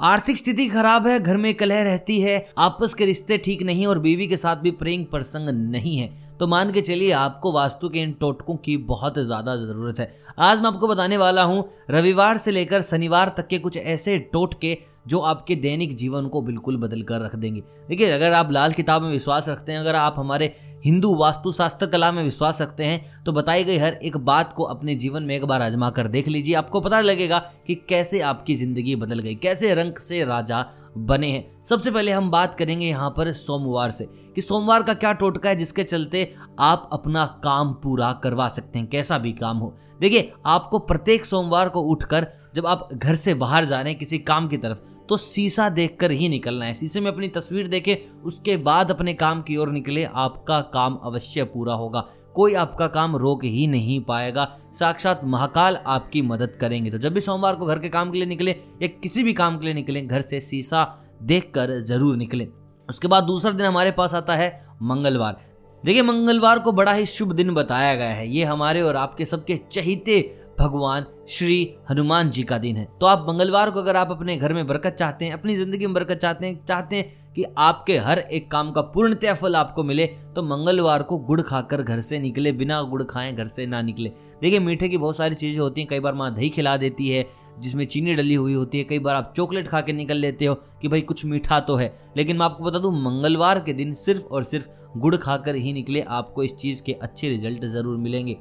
आर्थिक स्थिति खराब है, घर में कलह रहती है, आपस के रिश्ते ठीक नहीं और बीवी के साथ भी प्रेम प्रसंग नहीं है। तो मान के चलिए आपको वास्तु के इन टोटकों की बहुत ज़्यादा ज़रूरत है। आज मैं आपको बताने वाला हूँ, रविवार से लेकर शनिवार तक के कुछ ऐसे टोटके जो आपके दैनिक जीवन को बिल्कुल बदल कर रख देंगे। देखिए, अगर आप लाल किताब में विश्वास रखते हैं, अगर आप हमारे हिंदू वास्तुशास्त्र कला में विश्वास रखते हैं तो बताई गई हर एक बात को अपने जीवन में एक बार आजमा कर देख लीजिए। आपको पता लगेगा कि कैसे आपकी ज़िंदगी बदल गई, कैसे रंग से राजा बने हैं। सबसे पहले हम बात करेंगे यहाँ पर सोमवार से कि सोमवार का क्या टोटका है जिसके चलते आप अपना काम पूरा करवा सकते हैं, कैसा भी काम हो। देखिए, आपको प्रत्येक सोमवार को उठकर जब आप घर से बाहर जा रहे हैं किसी काम की तरफ़ तो शीशा देखकर ही निकलना है। शीशे में अपनी तस्वीर देखे, उसके बाद अपने काम की ओर निकले, आपका काम अवश्य पूरा होगा। कोई आपका काम रोक ही नहीं पाएगा। साक्षात महाकाल आपकी मदद करेंगे। तो जब भी सोमवार को घर के काम के लिए निकले या किसी भी काम के लिए निकले, घर से शीशा देख कर ज़रूर निकले। उसके बाद दूसरा दिन हमारे पास आता है मंगलवार। देखिए, मंगलवार को बड़ा ही शुभ दिन बताया गया है। ये हमारे और आपके सबके चहीते भगवान श्री हनुमान जी का दिन है। तो आप मंगलवार को अगर आप अपने घर में बरकत चाहते हैं, अपनी ज़िंदगी में बरकत चाहते हैं चाहते हैं कि आपके हर एक काम का पूर्णतया फल आपको मिले तो मंगलवार को गुड़ खाकर घर से निकले, बिना गुड़ खाएँ घर से ना निकले। देखिए, मीठे की बहुत सारी चीज़ें होती हैं, कई बार माँ दही खिला देती है, जिसमें चीनी डली हुई होती है, कई बार आप चॉकलेट खा के निकल लेते हो कि भाई कुछ मीठा तो है। लेकिन मैं आपको बता दूँ, मंगलवार के दिन सिर्फ़ और सिर्फ़ गुड़ खाकर ही निकले, आपको इस चीज़ के अच्छे रिज़ल्ट ज़रूर मिलेंगे।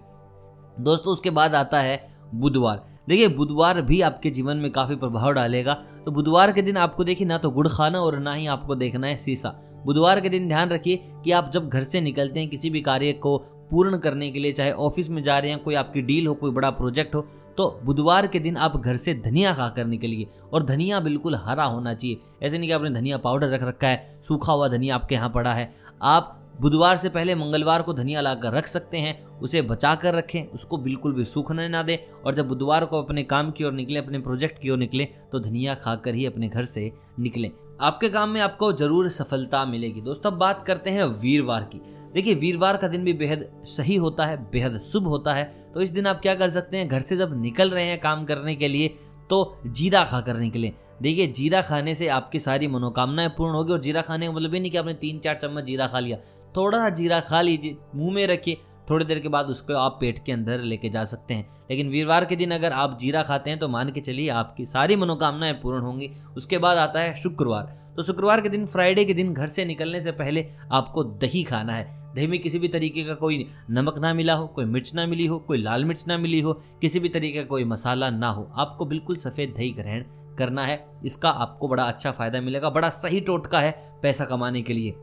दोस्तों, उसके बाद आता है बुधवार। देखिए, बुधवार भी आपके जीवन में काफ़ी प्रभाव डालेगा। तो बुधवार के दिन आपको देखिए, ना तो गुड़ खाना और ना ही आपको देखना है शीशा बुधवार के दिन ध्यान रखिए कि आप जब घर से निकलते हैं, किसी भी कार्य को पूर्ण करने के लिए, चाहे ऑफ़िस में जा रहे हैं, कोई आपकी डील हो, कोई बड़ा प्रोजेक्ट हो तो बुधवार के दिन आप घर से धनिया खाकर निकलिए। और धनिया बिल्कुल हरा होना चाहिए। ऐसे नहीं कि आपने धनिया पाउडर रख रखा है, सूखा हुआ धनिया आपके यहाँ पड़ा है। आप बुधवार से पहले मंगलवार को धनिया लाकर रख सकते हैं, उसे बचा कर रखें, उसको बिल्कुल भी सूखने ना दें, और जब बुधवार को अपने काम की ओर निकले, अपने प्रोजेक्ट की ओर निकले तो धनिया खाकर ही अपने घर से निकलें। आपके काम में आपको ज़रूर सफलता मिलेगी। दोस्तों, अब बात करते हैं वीरवार की। देखिए, वीरवार का दिन भी बेहद सही होता है, बेहद शुभ होता है। तो इस दिन आप क्या कर सकते हैं, घर से जब निकल रहे हैं काम करने के लिए तो जीरा खा कर निकलें। देखिए, जीरा खाने से आपकी सारी मनोकामनाएँ पूर्ण होगी, और जीरा खाने का मतलब ये नहीं कि आपने तीन चार चम्मच जीरा खा लिया थोड़ा सा जीरा खा लीजिए, मुँह में रखिए, थोड़ी देर के बाद उसको आप पेट के अंदर लेके जा सकते हैं। लेकिन वीरवार के दिन अगर आप जीरा खाते हैं तो मान के चलिए आपकी सारी मनोकामनाएँ पूर्ण होंगी। उसके बाद आता है शुक्रवार। तो शुक्रवार के दिन, फ्राइडे के दिन घर से निकलने से पहले आपको दही खाना है। दही में किसी भी तरीके का कोई नमक ना मिला हो, कोई मिर्च ना मिली हो, कोई लाल मिर्च ना मिली हो, किसी भी तरीके का कोई मसाला ना हो, आपको बिल्कुल सफ़ेद दही ग्रहण करना है। इसका आपको बड़ा अच्छा फ़ायदा मिलेगा, बड़ा सही टोटका है पैसा कमाने के लिए।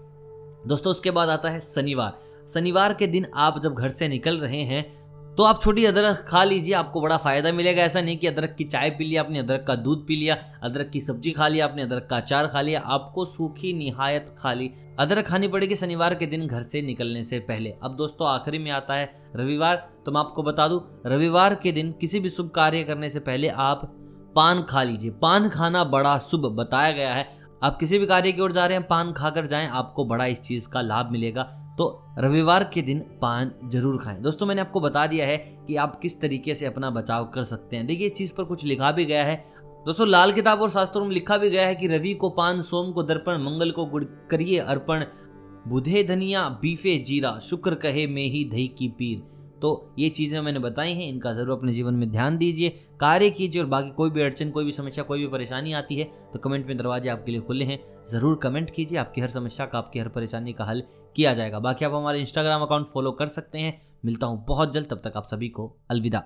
दोस्तों, उसके बाद आता है शनिवार। शनिवार के दिन आप जब घर से निकल रहे हैं तो आप छोटी अदरक खा लीजिए, आपको बड़ा फ़ायदा मिलेगा। ऐसा नहीं कि अदरक की चाय पी लिया, आपने अदरक का दूध पी लिया, अदरक की सब्ज़ी खा लिया, आपने अदरक का अचार खा लिया, आपको सूखी निहायत खा ली। अदरक खानी पड़ेगी शनिवार के दिन घर से निकलने से पहले। अब दोस्तों, आखिरी में आता है रविवार। तो मैं आपको बता दूँ, रविवार के दिन किसी भी शुभ कार्य करने से पहले आप पान खा लीजिए। पान खाना बड़ा शुभ बताया गया है। आप किसी भी कार्य की ओर जा रहे हैं, पान खाकर जाएँ, आपको बड़ा इस चीज़ का लाभ मिलेगा। तो रविवार के दिन पान ज़रूर खाएँ। दोस्तों, मैंने आपको बता दिया है कि आप किस तरीके से अपना बचाव कर सकते हैं। देखिए, इस चीज़ पर कुछ लिखा भी गया है। दोस्तों, लाल किताब और शास्त्रों में लिखा भी गया है कि रवि को पान, सोम को दर्पण, मंगल को गुड़, करिए अर्पण। बुधे धनिया, बीफे जीरा, शुक्र कहे में ही दही की पीर। तो ये चीज़ें मैंने बताई हैं, इनका ज़रूर अपने जीवन में ध्यान दीजिए, कार्य कीजिए और बाकी कोई भी अड़चन, कोई भी समस्या, कोई भी परेशानी आती है तो कमेंट में दरवाजे आपके लिए खुले हैं। ज़रूर कमेंट कीजिए, आपकी हर समस्या का, आपकी हर परेशानी का हल किया जाएगा। बाकी आप हमारे इंस्टाग्राम अकाउंट फॉलो कर सकते हैं। मिलता हूँ बहुत जल्द, तब तक आप सभी को अलविदा।